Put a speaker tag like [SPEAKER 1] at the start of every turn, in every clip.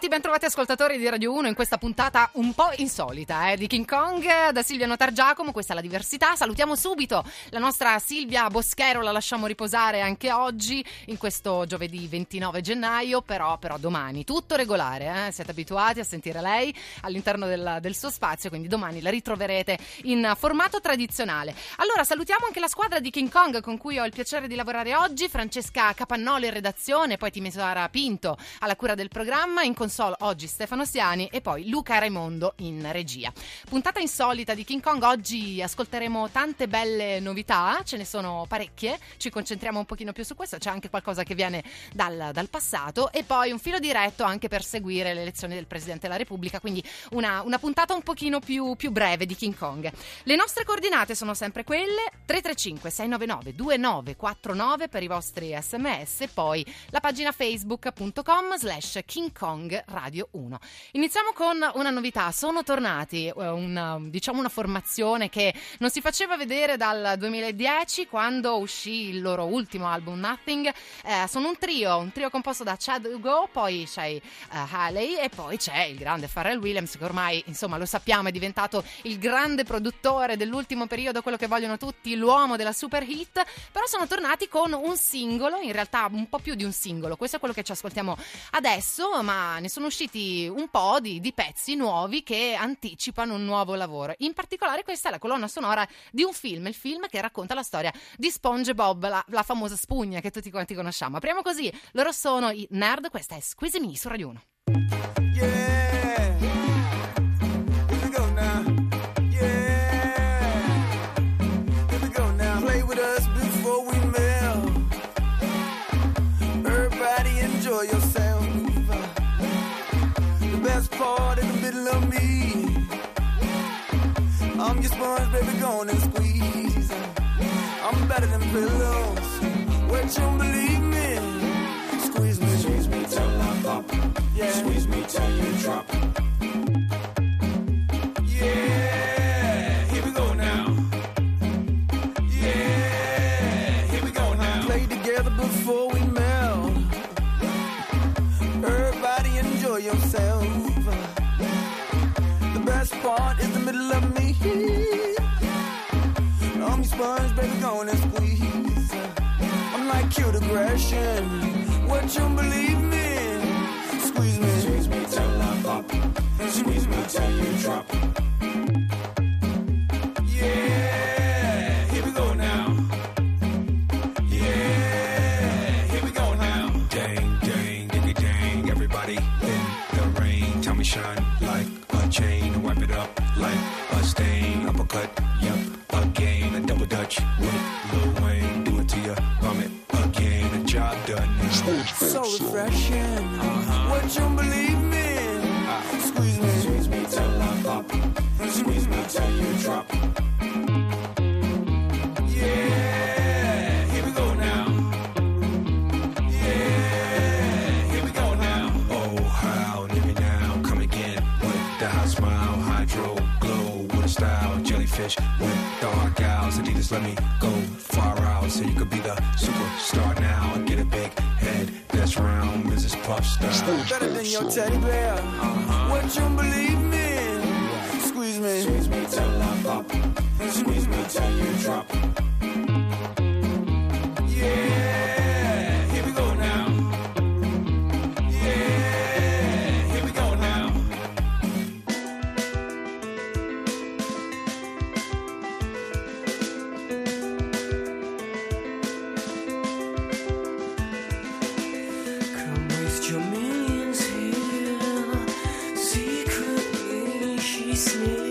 [SPEAKER 1] Bentrovati, bentrovati ascoltatori di Radio 1 in questa puntata un po' insolita eh, di King Kong da Silvia Notar Giacomo, questa è la diversità. Salutiamo subito la nostra Silvia Boschero, la lasciamo riposare anche oggi in questo giovedì 29 gennaio, però, però domani tutto regolare, eh? siete abituati a sentire lei all'interno del, del suo spazio, quindi domani la ritroverete in formato tradizionale. Allora salutiamo anche la squadra di King Kong con cui ho il piacere di lavorare oggi, Francesca Capannolo in redazione, poi Timesara Pinto alla cura del programma in console oggi Stefano Siani e poi Luca Raimondo in regia. Puntata insolita di King Kong, oggi ascolteremo tante belle novità, ce ne sono parecchie, ci concentriamo un pochino più su questo, c'è anche qualcosa che viene dal, dal passato e poi un filo diretto anche per seguire le elezioni del Presidente della Repubblica, quindi una, una puntata un pochino più, più breve di King Kong. Le nostre coordinate sono sempre quelle, 335 699 2949 per i vostri sms poi la pagina facebook.com slash King Kong Radio 1. Iniziamo con una novità, sono tornati, eh, una, diciamo una formazione che non si faceva vedere dal 2010 quando uscì il loro ultimo album Nothing, eh, sono un trio, un trio composto da Chad Hugo, poi c'è uh, Haley e poi c'è il grande Pharrell Williams che ormai insomma lo sappiamo è diventato il grande produttore dell'ultimo periodo, quello che vogliono tutti, l'uomo della super hit, però sono tornati con un singolo, in realtà un po' più di un singolo, questo è quello che ci ascoltiamo adesso, ma ne sono usciti un po' di, di, pezzi nuovi che anticipano un nuovo lavoro. In particolare questa è la colonna sonora di un film, il film che racconta la storia di SpongeBob, la, la famosa spugna che tutti quanti conosciamo. Apriamo così, loro sono i Nerd, questa è Squeeze Me su Radio 1. I'm your sponge, baby, go on and squeeze. I'm better than pillows. What you believe me? Squeeze me, squeeze me till I pop. Yeah. Squeeze me till you drop. cute aggression. What you believe me? Squeeze me, squeeze me till I pop. Squeeze me till you drop. Shine like a chain, wipe it up like a stain, uppercut, yep, a double dutch, whip. refreshing. Uh-huh. What you believe me? Uh-huh. Squeeze me, squeeze me till I pop. Squeeze me till you drop. jellyfish with dark eyes. Adidas, let me go far out so you could be the superstar now and get it big round, Mrs. Puff style. Better than your teddy bear. Uh-huh. What you believe me? Squeeze me, squeeze me till I pop. Squeeze me till you drop.
[SPEAKER 2] sleep.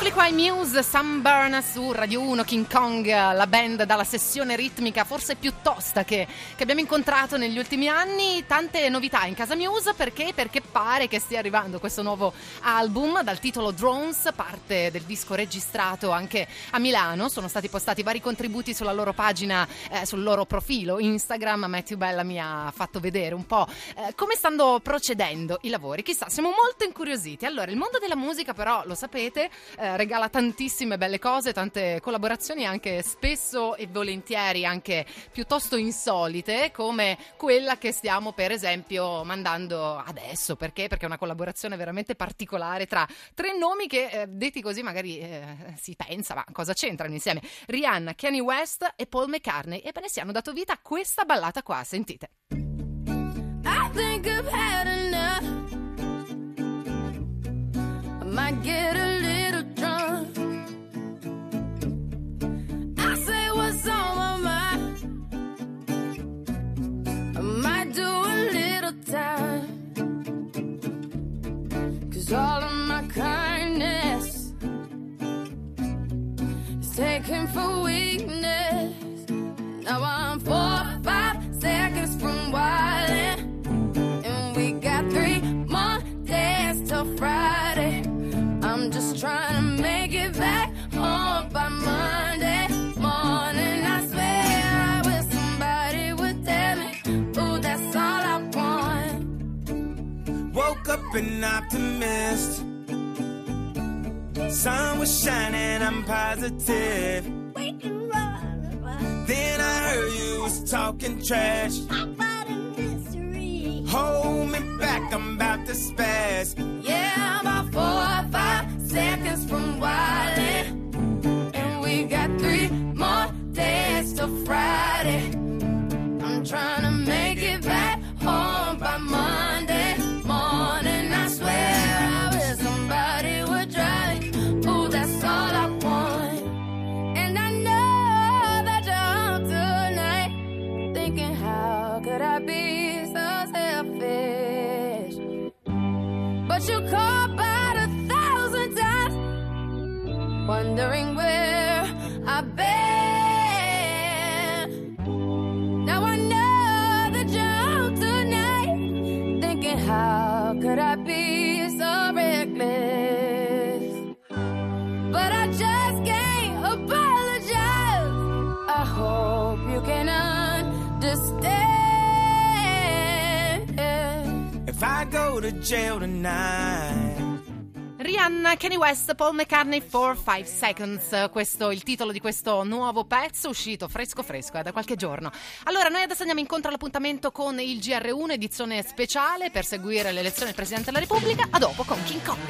[SPEAKER 1] Eccoli qua i Muse, Sunburn su Radio 1, King Kong, la band dalla sessione ritmica forse più tosta che, che abbiamo incontrato negli ultimi anni. Tante novità in casa Muse perché? Perché pare che stia arrivando questo nuovo album dal titolo Drones, parte del disco registrato anche a Milano. Sono stati postati vari contributi sulla loro pagina, eh, sul loro profilo Instagram. Matthew Bella mi ha fatto vedere un po' eh, come stanno procedendo i lavori. Chissà, siamo molto incuriositi. Allora, il mondo della musica però, lo sapete, eh, regala tantissime belle cose, tante collaborazioni anche spesso e volentieri anche piuttosto insolite, come quella che stiamo per esempio mandando adesso. Perché? Perché è una collaborazione veramente particolare tra tre nomi che eh, detti così magari eh, si pensa, ma cosa c'entrano insieme? Rihanna, Kanye West e Paul McCartney. Ebbene si hanno dato vita a questa ballata qua, sentite.
[SPEAKER 3] I think I've had enough. I might get a is taken for weakness. Now I'm four five seconds from wildin'. And we got three more days till Friday. I'm just trying to make it back home by Monday morning. I swear I wish somebody would tell me, ooh, that's all I want.
[SPEAKER 2] Woke up an optimist. Sun was shining, I'm positive.
[SPEAKER 3] We can run,
[SPEAKER 2] Then I heard you was talking trash.
[SPEAKER 3] about a mystery.
[SPEAKER 2] Hold me back, I'm about to spaz.
[SPEAKER 3] How could I be so reckless? But I just can't apologize. I hope you can understand.
[SPEAKER 2] If I go to jail tonight.
[SPEAKER 1] Rihanna, Kanye West, Paul McCartney for 5 Seconds. Questo è il titolo di questo nuovo pezzo uscito fresco fresco eh, da qualche giorno. Allora, noi adesso andiamo incontro all'appuntamento con il GR1 edizione speciale per seguire l'elezione del Presidente della Repubblica. A dopo con King Kong.